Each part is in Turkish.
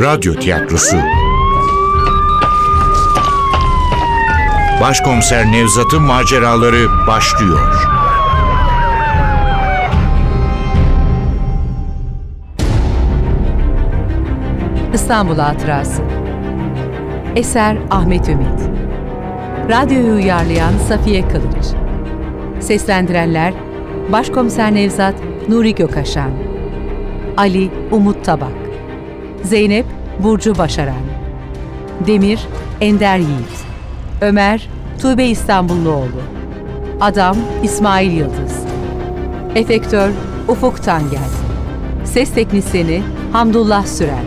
Radyo tiyatrosu. Başkomiser Nevzat'ın maceraları başlıyor. İstanbul Hatırası. Eser Ahmet Ümit. Radyoyu uyarlayan Safiye Kılıç. Seslendirenler Başkomiser Nevzat Nuri Gökaşan Ali Umut Tabak Zeynep Burcu Başaran. Demir Ender Yiğit. Ömer Tuğbe İstanbulluoğlu. Adam İsmail Yıldız. Efektör Ufuk Tangel. Ses Teknisini Hamdullah Süren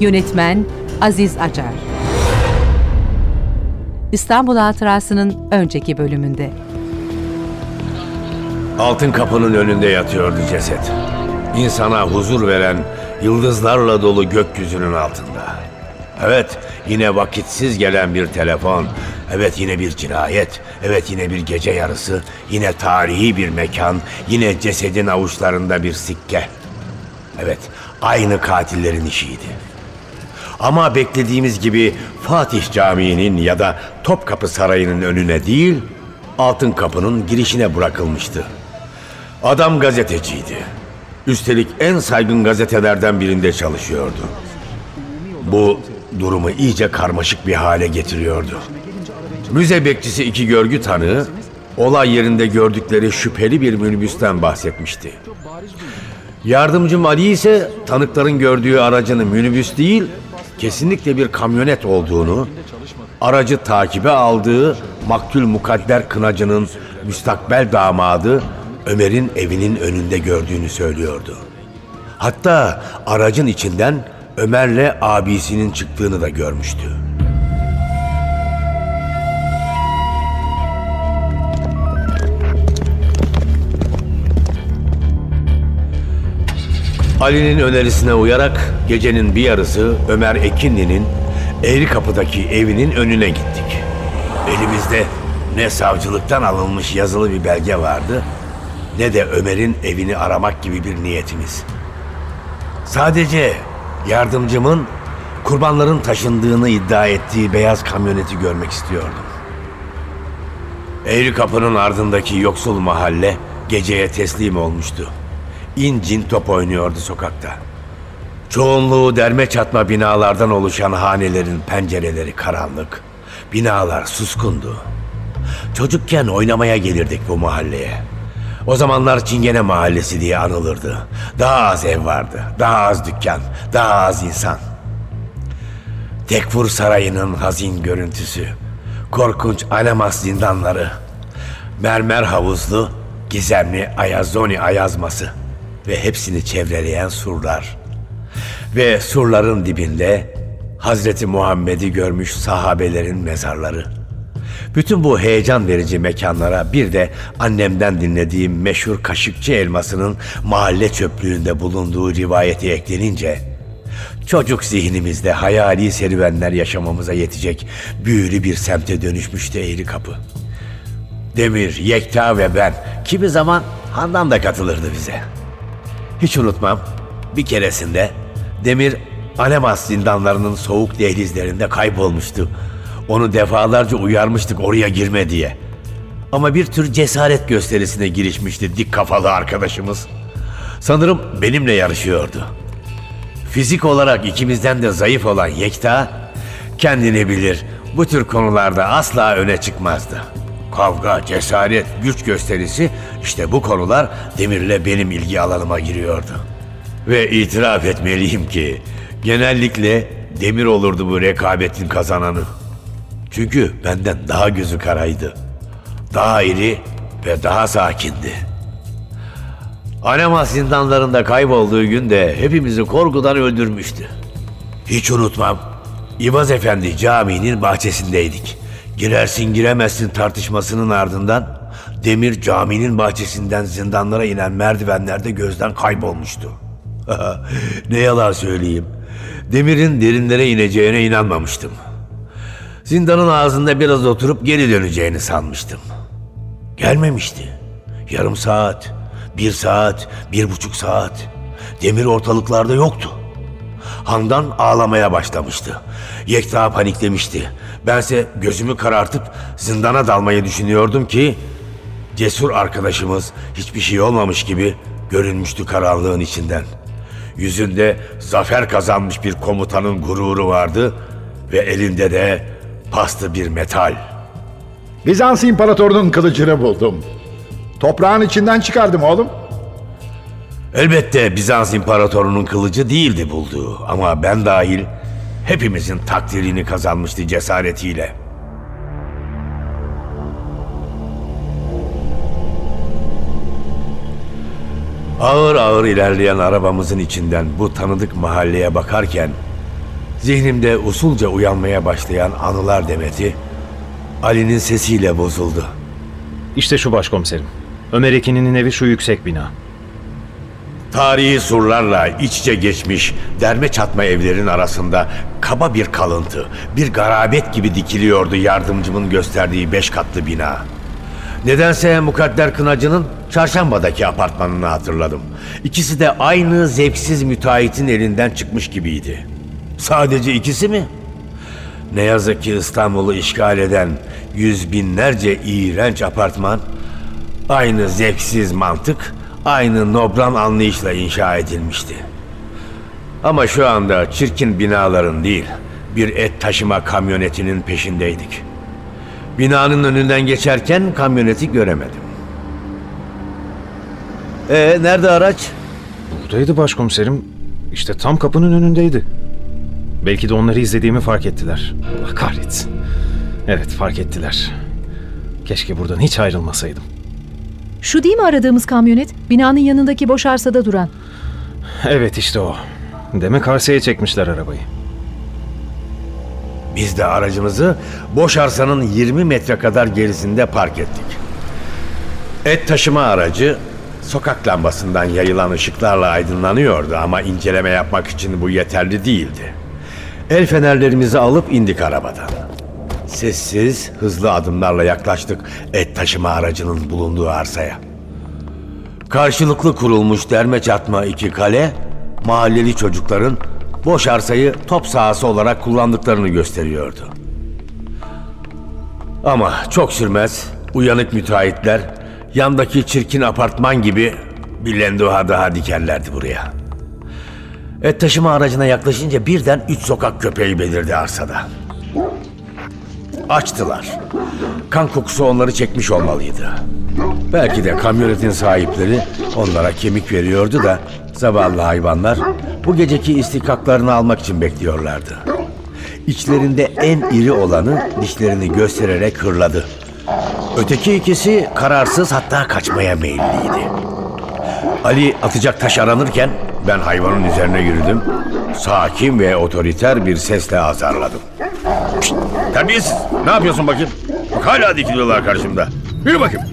Yönetmen Aziz Acar. İstanbul Hatırası'nın önceki bölümünde. Altın kapının önünde yatıyordu ceset. İnsana huzur veren yıldızlarla dolu gökyüzünün altında. Evet, yine vakitsiz gelen bir telefon. Evet yine bir cinayet. Evet yine bir gece yarısı. Yine tarihi bir mekan. Yine cesedin avuçlarında bir sikke. Evet, aynı katillerin işiydi. Ama beklediğimiz gibi Fatih Camii'nin ya da Topkapı Sarayı'nın önüne değil, Altın Kapı'nın girişine bırakılmıştı. Adam gazeteciydi. Üstelik en saygın gazetelerden birinde çalışıyordu. Bu durumu iyice karmaşık bir hale getiriyordu. Müze bekçisi iki görgü tanığı olay yerinde gördükleri şüpheli bir minibüsten bahsetmişti. Yardımcım Ali ise tanıkların gördüğü aracının minibüs değil, kesinlikle bir kamyonet olduğunu, aracı takibe aldığı maktul mukadder kınacının müstakbel damadı Ömer'in evinin önünde gördüğünü söylüyordu. Hatta aracın içinden Ömer'le abisinin çıktığını da görmüştü. Ali'nin önerisine uyarak gecenin bir yarısı Ömer Ekinli'nin Eğri Kapı'daki evinin önüne gittik. Elimizde ne savcılıktan alınmış yazılı bir belge vardı ne de Ömer'in evini aramak gibi bir niyetimiz. Sadece yardımcımın kurbanların taşındığını iddia ettiği beyaz kamyoneti görmek istiyordum. Eğri kapının ardındaki yoksul mahalle geceye teslim olmuştu. İncin top oynuyordu sokakta. Çoğunluğu derme çatma binalardan oluşan hanelerin pencereleri karanlık. Binalar suskundu. Çocukken oynamaya gelirdik bu mahalleye. O zamanlar Çingene Mahallesi diye anılırdı. Daha az ev vardı, daha az dükkan, daha az insan. Tekfur Sarayı'nın hazin görüntüsü, korkunç Alemas zindanları, mermer havuzlu, gizemli Ayazoni ayazması ve hepsini çevreleyen surlar. Ve surların dibinde Hazreti Muhammed'i görmüş sahabelerin mezarları. Bütün bu heyecan verici mekanlara bir de annemden dinlediğim meşhur kaşıkçı elmasının mahalle çöplüğünde bulunduğu rivayeti eklenince çocuk zihnimizde hayali serüvenler yaşamamıza yetecek büyülü bir semte dönüşmüştü Eğri Kapı. Demir, Yekta ve ben kimi zaman Handan da katılırdı bize. Hiç unutmam bir keresinde Demir Alemas zindanlarının soğuk dehlizlerinde kaybolmuştu. Onu defalarca uyarmıştık oraya girme diye. Ama bir tür cesaret gösterisine girişmişti dik kafalı arkadaşımız. Sanırım benimle yarışıyordu. Fizik olarak ikimizden de zayıf olan Yekta kendini bilir bu tür konularda asla öne çıkmazdı. Kavga, cesaret, güç gösterisi işte bu konular Demir'le benim ilgi alanıma giriyordu. Ve itiraf etmeliyim ki genellikle Demir olurdu bu rekabetin kazananı. Çünkü benden daha gözü karaydı. Daha iri ve daha sakindi. Anema zindanlarında kaybolduğu günde hepimizi korkudan öldürmüştü. Hiç unutmam. İvaz Efendi caminin bahçesindeydik. Girersin giremezsin tartışmasının ardından Demir caminin bahçesinden zindanlara inen merdivenlerde gözden kaybolmuştu. ne yalan söyleyeyim. Demir'in derinlere ineceğine inanmamıştım.'' Zindanın ağzında biraz oturup geri döneceğini sanmıştım. Gelmemişti. Yarım saat, bir saat, bir buçuk saat. Demir ortalıklarda yoktu. Handan ağlamaya başlamıştı. Yekta paniklemişti. Bense gözümü karartıp zindana dalmayı düşünüyordum ki cesur arkadaşımız hiçbir şey olmamış gibi görünmüştü karanlığın içinden. Yüzünde zafer kazanmış bir komutanın gururu vardı ve elinde de pastı bir metal. Bizans imparatorunun kılıcını buldum. Toprağın içinden çıkardım oğlum. Elbette Bizans imparatorunun kılıcı değildi bulduğu ama ben dahil hepimizin takdirini kazanmıştı cesaretiyle. Ağır ağır ilerleyen arabamızın içinden bu tanıdık mahalleye bakarken zihnimde usulca uyanmaya başlayan anılar demeti Ali'nin sesiyle bozuldu. İşte şu başkomiserim. Ömer Ekin'in evi şu yüksek bina. Tarihi surlarla iç içe geçmiş derme çatma evlerin arasında kaba bir kalıntı, bir garabet gibi dikiliyordu yardımcımın gösterdiği beş katlı bina. Nedense Mukadder Kınacı'nın çarşambadaki apartmanını hatırladım. İkisi de aynı zevksiz müteahhitin elinden çıkmış gibiydi. Sadece ikisi mi? Ne yazık ki İstanbul'u işgal eden yüz binlerce iğrenç apartman aynı zevksiz mantık, aynı nobran anlayışla inşa edilmişti. Ama şu anda çirkin binaların değil, bir et taşıma kamyonetinin peşindeydik. Binanın önünden geçerken kamyoneti göremedim. Ee, nerede araç? Buradaydı başkomiserim. İşte tam kapının önündeydi. Belki de onları izlediğimi fark ettiler. Allah kahretsin. Evet fark ettiler. Keşke buradan hiç ayrılmasaydım. Şu değil mi aradığımız kamyonet? Binanın yanındaki boş arsada duran. Evet işte o. Demek arsaya çekmişler arabayı. Biz de aracımızı boş arsanın 20 metre kadar gerisinde park ettik. Et taşıma aracı sokak lambasından yayılan ışıklarla aydınlanıyordu ama inceleme yapmak için bu yeterli değildi. El fenerlerimizi alıp indik arabadan. Sessiz, hızlı adımlarla yaklaştık et taşıma aracının bulunduğu arsaya. Karşılıklı kurulmuş derme çatma iki kale, mahalleli çocukların boş arsayı top sahası olarak kullandıklarını gösteriyordu. Ama çok sürmez, uyanık müteahhitler yandaki çirkin apartman gibi bir lenduha daha dikerlerdi buraya. Et taşıma aracına yaklaşınca birden üç sokak köpeği belirdi arsada. Açtılar. Kan kokusu onları çekmiş olmalıydı. Belki de kamyonetin sahipleri onlara kemik veriyordu da zavallı hayvanlar bu geceki istikaklarını almak için bekliyorlardı. İçlerinde en iri olanı dişlerini göstererek hırladı. Öteki ikisi kararsız hatta kaçmaya meyilliydi. Ali atacak taş aranırken ben hayvanın üzerine yürüdüm. Sakin ve otoriter bir sesle azarladım. Terbiyesiz. Ne yapıyorsun bakayım? Bak hala dikiliyorlar karşımda. Yürü bakayım.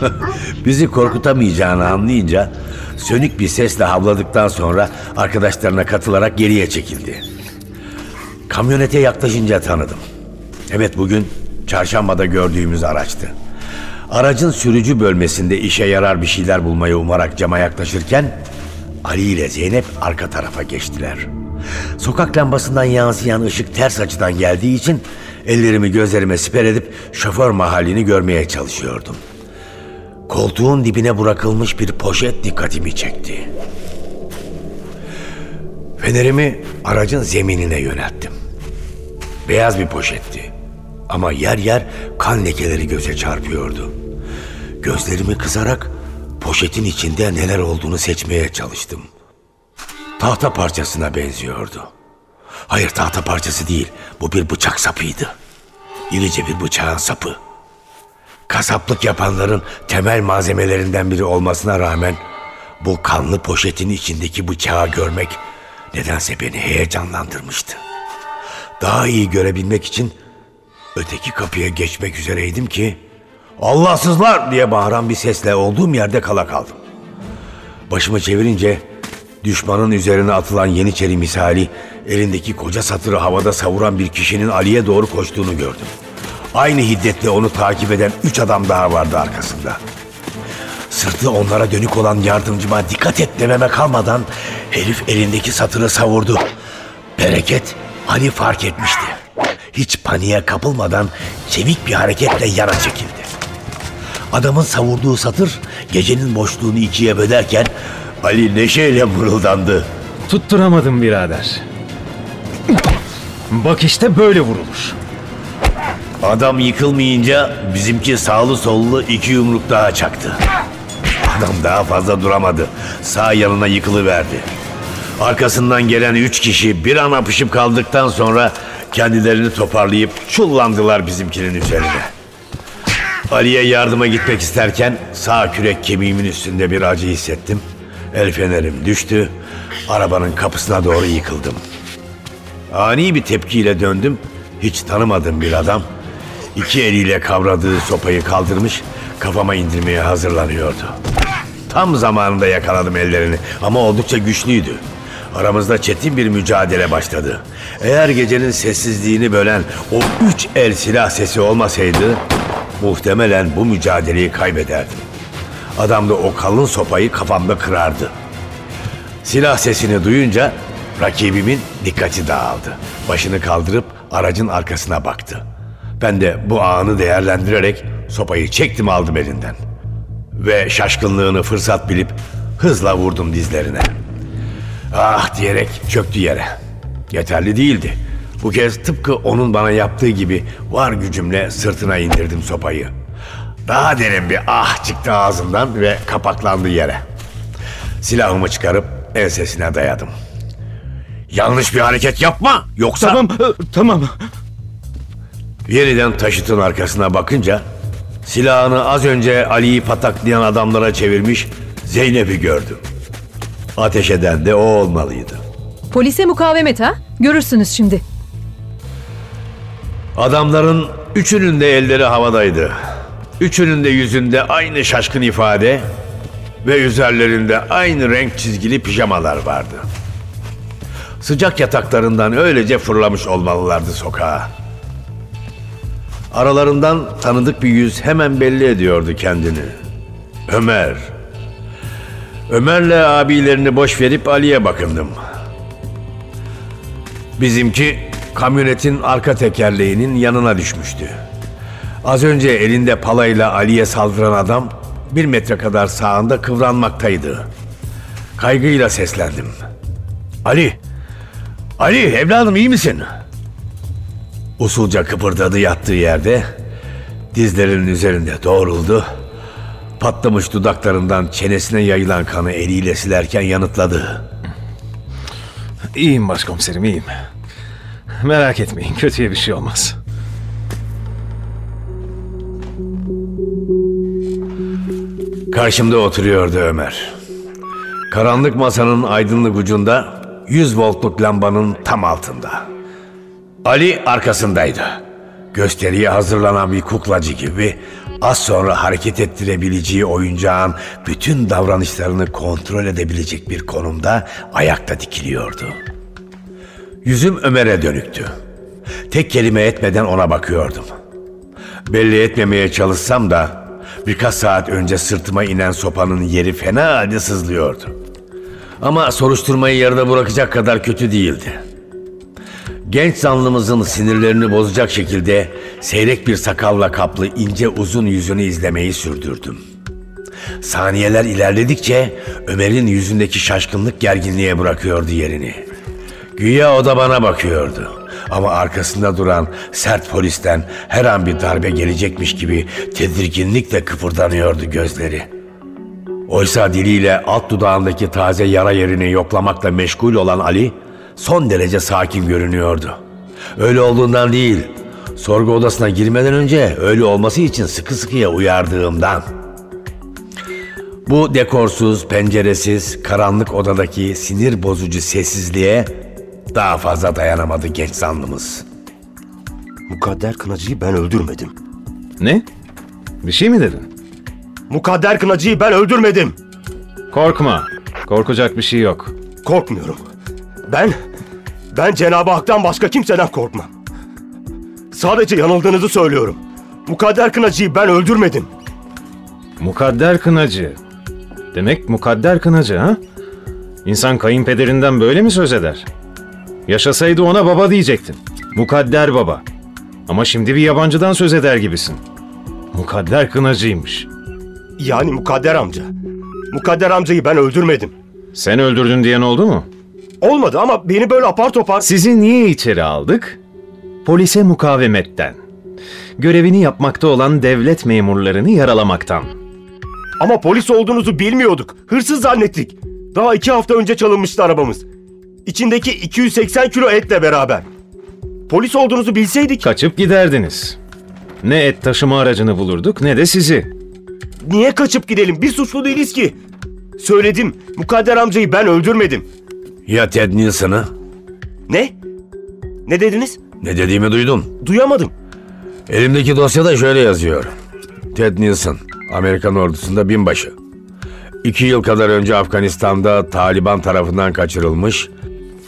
Bizi korkutamayacağını anlayınca sönük bir sesle havladıktan sonra arkadaşlarına katılarak geriye çekildi. Kamyonete yaklaşınca tanıdım. Evet bugün çarşambada gördüğümüz araçtı. Aracın sürücü bölmesinde işe yarar bir şeyler bulmayı umarak cama yaklaşırken Ali ile Zeynep arka tarafa geçtiler. Sokak lambasından yansıyan ışık ters açıdan geldiği için ellerimi gözlerime siper edip şoför mahallini görmeye çalışıyordum. Koltuğun dibine bırakılmış bir poşet dikkatimi çekti. Fenerimi aracın zeminine yönelttim. Beyaz bir poşetti. Ama yer yer kan lekeleri göze çarpıyordu. Gözlerimi kızarak poşetin içinde neler olduğunu seçmeye çalıştım. Tahta parçasına benziyordu. Hayır tahta parçası değil, bu bir bıçak sapıydı. İrice bir bıçağın sapı. Kasaplık yapanların temel malzemelerinden biri olmasına rağmen bu kanlı poşetin içindeki bıçağı görmek nedense beni heyecanlandırmıştı. Daha iyi görebilmek için öteki kapıya geçmek üzereydim ki Allahsızlar diye bağıran bir sesle olduğum yerde kala kaldım. Başımı çevirince düşmanın üzerine atılan Yeniçeri misali elindeki koca satırı havada savuran bir kişinin Ali'ye doğru koştuğunu gördüm. Aynı hiddetle onu takip eden üç adam daha vardı arkasında. Sırtı onlara dönük olan yardımcıma dikkat et dememe kalmadan Herif elindeki satırı savurdu. Bereket Ali fark etmişti. Hiç paniğe kapılmadan çevik bir hareketle yana çekildi. Adamın savurduğu satır gecenin boşluğunu ikiye bölerken Ali neşeyle mırıldandı. Tutturamadım birader. Bak işte böyle vurulur. Adam yıkılmayınca bizimki sağlı sollu iki yumruk daha çaktı. Adam daha fazla duramadı. Sağ yanına yıkılıverdi. Arkasından gelen üç kişi bir an apışıp kaldıktan sonra kendilerini toparlayıp çullandılar bizimkinin üzerine. Ali'ye yardıma gitmek isterken sağ kürek kemiğimin üstünde bir acı hissettim. El fenerim düştü. Arabanın kapısına doğru yıkıldım. Ani bir tepkiyle döndüm. Hiç tanımadığım bir adam iki eliyle kavradığı sopayı kaldırmış kafama indirmeye hazırlanıyordu. Tam zamanında yakaladım ellerini ama oldukça güçlüydü. Aramızda çetin bir mücadele başladı. Eğer gecenin sessizliğini bölen o üç el silah sesi olmasaydı muhtemelen bu mücadeleyi kaybederdim. Adam da o kalın sopayı kafamda kırardı. Silah sesini duyunca rakibimin dikkati dağıldı. Başını kaldırıp aracın arkasına baktı. Ben de bu anı değerlendirerek sopayı çektim aldım elinden. Ve şaşkınlığını fırsat bilip hızla vurdum dizlerine. Ah diyerek çöktü yere. Yeterli değildi. Bu kez tıpkı onun bana yaptığı gibi var gücümle sırtına indirdim sopayı. Daha derin bir ah çıktı ağzından ve kapaklandı yere. Silahımı çıkarıp ensesine dayadım. Yanlış bir hareket yapma yoksa... Tamam, e, tamam. Yeniden taşıtın arkasına bakınca silahını az önce Ali'yi pataklayan adamlara çevirmiş Zeynep'i gördüm. Ateş eden de o olmalıydı. Polise mukavemet ha? Görürsünüz şimdi. Adamların üçünün de elleri havadaydı. Üçünün de yüzünde aynı şaşkın ifade ve üzerlerinde aynı renk çizgili pijamalar vardı. Sıcak yataklarından öylece fırlamış olmalılardı sokağa. Aralarından tanıdık bir yüz hemen belli ediyordu kendini. Ömer. Ömer'le abilerini boş verip Ali'ye bakındım. Bizimki kamyonetin arka tekerleğinin yanına düşmüştü. Az önce elinde palayla Ali'ye saldıran adam bir metre kadar sağında kıvranmaktaydı. Kaygıyla seslendim. Ali! Ali evladım iyi misin? Usulca kıpırdadı yattığı yerde. Dizlerinin üzerinde doğruldu. Patlamış dudaklarından çenesine yayılan kanı eliyle silerken yanıtladı. İyiyim başkomiserim, iyiyim. Merak etmeyin, kötüye bir şey olmaz. Karşımda oturuyordu Ömer. Karanlık masanın aydınlık ucunda 100 voltluk lambanın tam altında. Ali arkasındaydı. Gösteriye hazırlanan bir kuklacı gibi az sonra hareket ettirebileceği oyuncağın bütün davranışlarını kontrol edebilecek bir konumda ayakta dikiliyordu. Yüzüm Ömer'e dönüktü. Tek kelime etmeden ona bakıyordum. Belli etmemeye çalışsam da birkaç saat önce sırtıma inen sopanın yeri fena halde sızlıyordu. Ama soruşturmayı yarıda bırakacak kadar kötü değildi. Genç zanlımızın sinirlerini bozacak şekilde seyrek bir sakalla kaplı ince uzun yüzünü izlemeyi sürdürdüm. Saniyeler ilerledikçe Ömer'in yüzündeki şaşkınlık gerginliğe bırakıyordu yerini. Güya o da bana bakıyordu. Ama arkasında duran sert polisten her an bir darbe gelecekmiş gibi tedirginlikle kıpırdanıyordu gözleri. Oysa diliyle alt dudağındaki taze yara yerini yoklamakla meşgul olan Ali son derece sakin görünüyordu. Öyle olduğundan değil, sorgu odasına girmeden önce öyle olması için sıkı sıkıya uyardığımdan. Bu dekorsuz, penceresiz, karanlık odadaki sinir bozucu sessizliğe daha fazla dayanamadı genç zanlımız. Mukadder Kınacı'yı ben öldürmedim. Ne? Bir şey mi dedin? Mukadder Kınacı'yı ben öldürmedim. Korkma. Korkacak bir şey yok. Korkmuyorum. Ben, ben Cenab-ı Hak'tan başka kimseden korkmam. Sadece yanıldığınızı söylüyorum. Mukadder Kınacı'yı ben öldürmedim. Mukadder kınacı. Demek mukadder kınacı ha? İnsan kayınpederinden böyle mi söz eder? Yaşasaydı ona baba diyecektin. Mukadder baba. Ama şimdi bir yabancıdan söz eder gibisin. Mukadder kınacıymış. Yani Mukadder amca. Mukadder amcayı ben öldürmedim. Sen öldürdün diyen oldu mu? Olmadı ama beni böyle apar topar... Sizi niye içeri aldık? Polise mukavemetten. Görevini yapmakta olan devlet memurlarını yaralamaktan. Ama polis olduğunuzu bilmiyorduk. Hırsız zannettik. Daha iki hafta önce çalınmıştı arabamız. İçindeki 280 kilo etle beraber. Polis olduğunuzu bilseydik Kaçıp giderdiniz. Ne et taşıma aracını bulurduk ne de sizi. niye kaçıp gidelim? Biz suçlu değiliz ki. Söyledim. Mukadder amcayı ben öldürmedim. Ya Ted Nilsson'ı? Ne? Ne dediniz? Ne dediğimi duydun. Duyamadım. Elimdeki dosyada şöyle yazıyor. Ted Nilsson, Amerikan ordusunda binbaşı. İki yıl kadar önce Afganistan'da Taliban tarafından kaçırılmış,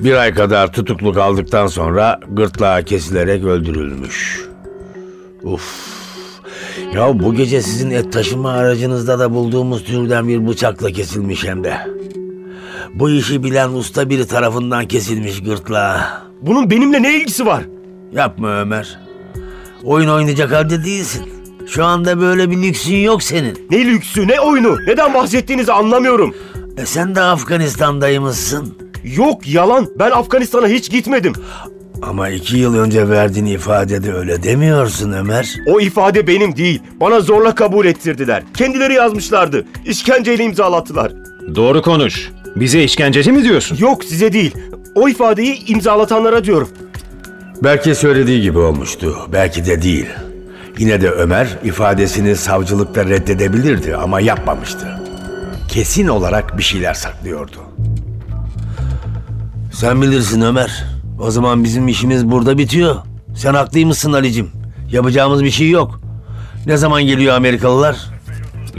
bir ay kadar tutukluk aldıktan sonra gırtlağı kesilerek öldürülmüş. Uf. Ya bu gece sizin et taşıma aracınızda da bulduğumuz türden bir bıçakla kesilmiş hem de. Bu işi bilen usta biri tarafından kesilmiş gırtlağı. Bunun benimle ne ilgisi var? Yapma Ömer. Oyun oynayacak halde değilsin. Şu anda böyle bir lüksün yok senin. Ne lüksü, ne oyunu? Neden bahsettiğinizi anlamıyorum. E sen de Afganistan'daymışsın. Yok yalan. Ben Afganistan'a hiç gitmedim. Ama iki yıl önce verdiğin ifadede öyle demiyorsun Ömer. O ifade benim değil. Bana zorla kabul ettirdiler. Kendileri yazmışlardı. İşkenceyle imzalattılar. Doğru konuş. Bize işkenceci mi diyorsun? Yok size değil. O ifadeyi imzalatanlara diyorum. Belki söylediği gibi olmuştu. Belki de değil. Yine de Ömer ifadesini savcılıkta reddedebilirdi ama yapmamıştı. Kesin olarak bir şeyler saklıyordu. Sen bilirsin Ömer. O zaman bizim işimiz burada bitiyor. Sen haklıymışsın Ali'cim. Yapacağımız bir şey yok. Ne zaman geliyor Amerikalılar?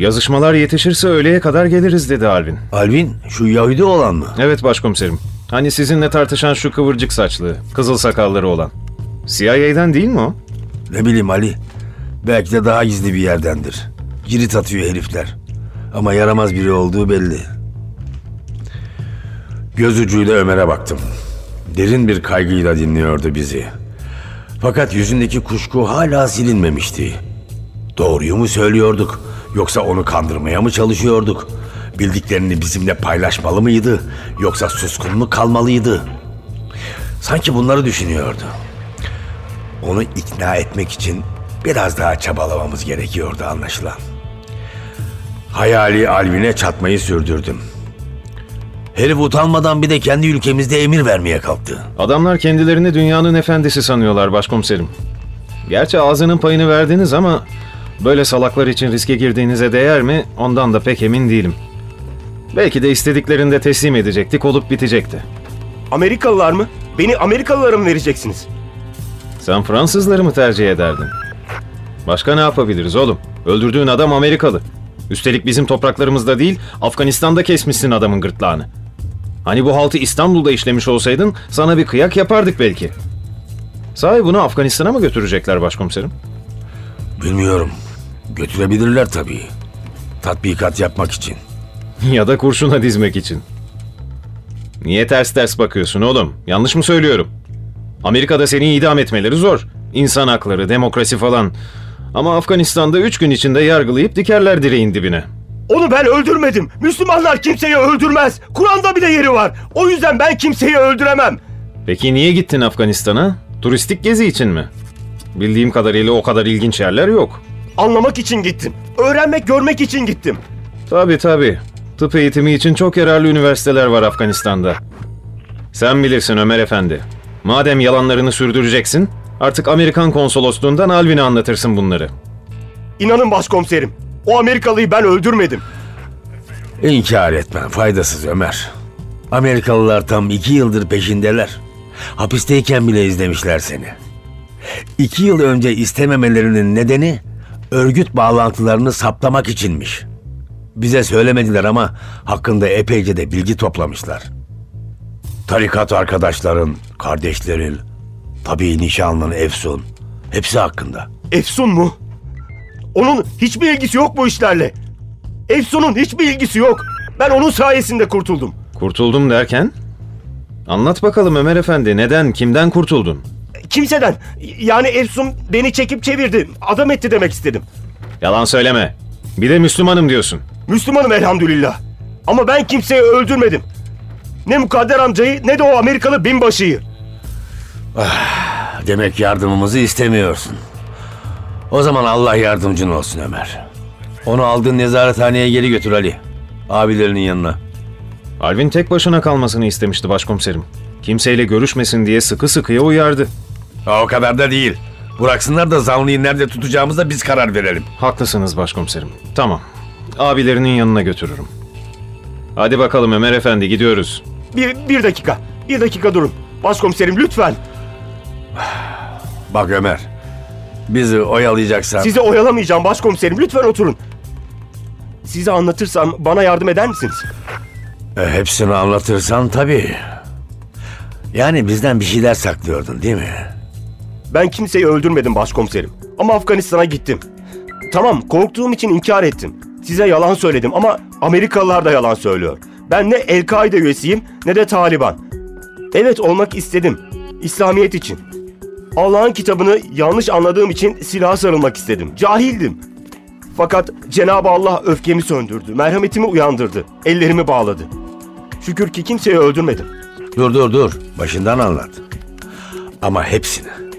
Yazışmalar yetişirse öğleye kadar geliriz dedi Alvin. Alvin şu Yahudi olan mı? Evet başkomiserim. Hani sizinle tartışan şu kıvırcık saçlı, kızıl sakalları olan. CIA'den değil mi o? Ne bileyim Ali. Belki de daha gizli bir yerdendir. Cirit atıyor herifler. Ama yaramaz biri olduğu belli. Göz ucuyla Ömer'e baktım. Derin bir kaygıyla dinliyordu bizi. Fakat yüzündeki kuşku hala silinmemişti. Doğruyu mu söylüyorduk yoksa onu kandırmaya mı çalışıyorduk? Bildiklerini bizimle paylaşmalı mıydı yoksa suskun mu kalmalıydı? Sanki bunları düşünüyordu. Onu ikna etmek için biraz daha çabalamamız gerekiyordu anlaşılan. Hayali Alvin'e çatmayı sürdürdüm. Herif utanmadan bir de kendi ülkemizde emir vermeye kalktı. Adamlar kendilerini dünyanın efendisi sanıyorlar başkomiserim. Gerçi ağzının payını verdiniz ama böyle salaklar için riske girdiğinize değer mi ondan da pek emin değilim. Belki de istediklerinde teslim edecektik olup bitecekti. Amerikalılar mı? Beni Amerikalılara mı vereceksiniz? Sen Fransızları mı tercih ederdin? Başka ne yapabiliriz oğlum? Öldürdüğün adam Amerikalı. Üstelik bizim topraklarımızda değil, Afganistan'da kesmişsin adamın gırtlağını. Hani bu haltı İstanbul'da işlemiş olsaydın sana bir kıyak yapardık belki. Sahi bunu Afganistan'a mı götürecekler başkomiserim? Bilmiyorum. Götürebilirler tabii. Tatbikat yapmak için. ya da kurşuna dizmek için. Niye ters ters bakıyorsun oğlum? Yanlış mı söylüyorum? Amerika'da seni idam etmeleri zor. İnsan hakları, demokrasi falan. Ama Afganistan'da üç gün içinde yargılayıp dikerler direğin dibine. Onu ben öldürmedim. Müslümanlar kimseyi öldürmez. Kur'an'da bile yeri var. O yüzden ben kimseyi öldüremem. Peki niye gittin Afganistan'a? Turistik gezi için mi? Bildiğim kadarıyla o kadar ilginç yerler yok. Anlamak için gittim. Öğrenmek, görmek için gittim. Tabii tabii. Tıp eğitimi için çok yararlı üniversiteler var Afganistan'da. Sen bilirsin Ömer Efendi. Madem yalanlarını sürdüreceksin, artık Amerikan konsolosluğundan Alvin'e anlatırsın bunları. İnanın başkomiserim. O Amerikalıyı ben öldürmedim. İnkar etmen faydasız Ömer. Amerikalılar tam iki yıldır peşindeler. Hapisteyken bile izlemişler seni. İki yıl önce istememelerinin nedeni örgüt bağlantılarını saplamak içinmiş. Bize söylemediler ama hakkında epeyce de bilgi toplamışlar. Tarikat arkadaşların, kardeşlerin, tabii nişanlın Efsun, hepsi hakkında. Efsun mu? Onun hiçbir ilgisi yok bu işlerle. Efsun'un hiçbir ilgisi yok. Ben onun sayesinde kurtuldum. Kurtuldum derken? Anlat bakalım Ömer Efendi. Neden, kimden kurtuldun? Kimseden. Yani Efsun beni çekip çevirdi. Adam etti demek istedim. Yalan söyleme. Bir de Müslümanım diyorsun. Müslümanım elhamdülillah. Ama ben kimseyi öldürmedim. Ne Mukadder amcayı ne de o Amerikalı binbaşıyı. Demek yardımımızı istemiyorsun. O zaman Allah yardımcın olsun Ömer. Onu aldığın nezarethaneye geri götür Ali. Abilerinin yanına. Alvin tek başına kalmasını istemişti başkomiserim. Kimseyle görüşmesin diye sıkı sıkıya uyardı. Ha, o kadar da değil. Bıraksınlar da zanlıyı nerede tutacağımıza biz karar verelim. Haklısınız başkomiserim. Tamam. Abilerinin yanına götürürüm. Hadi bakalım Ömer Efendi gidiyoruz. Bir, bir dakika. Bir dakika durun. Başkomiserim lütfen. Bak Ömer. Bizi oyalayacaksan... Sizi oyalamayacağım başkomiserim. Lütfen oturun. Size anlatırsam bana yardım eder misiniz? E, hepsini anlatırsan tabii. Yani bizden bir şeyler saklıyordun değil mi? Ben kimseyi öldürmedim başkomiserim. Ama Afganistan'a gittim. Tamam korktuğum için inkar ettim. Size yalan söyledim ama Amerikalılar da yalan söylüyor. Ben ne El-Kaide üyesiyim ne de Taliban. Evet olmak istedim. İslamiyet için. Allah'ın kitabını yanlış anladığım için silaha sarılmak istedim. Cahildim. Fakat Cenab-ı Allah öfkemi söndürdü. Merhametimi uyandırdı. Ellerimi bağladı. Şükür ki kimseyi öldürmedim. Dur dur dur. Başından anlat. Ama hepsini.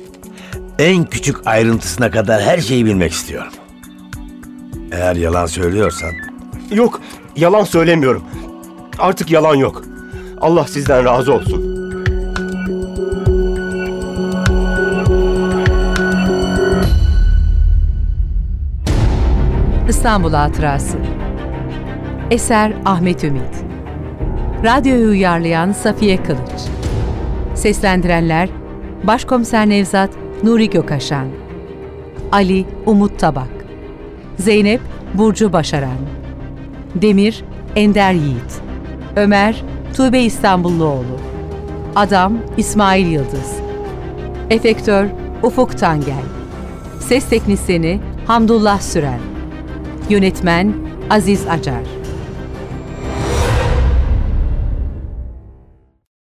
En küçük ayrıntısına kadar her şeyi bilmek istiyorum. Eğer yalan söylüyorsan Yok, yalan söylemiyorum. Artık yalan yok. Allah sizden razı olsun. İstanbul Hatırası Eser Ahmet Ümit Radyoyu uyarlayan Safiye Kılıç Seslendirenler Başkomiser Nevzat Nuri Gökaşan Ali Umut Tabak Zeynep Burcu Başaran Demir Ender Yiğit Ömer Tuğbe İstanbulluoğlu Adam İsmail Yıldız Efektör Ufuk Tangel Ses Teknisini Hamdullah Süren Yönetmen Aziz Acar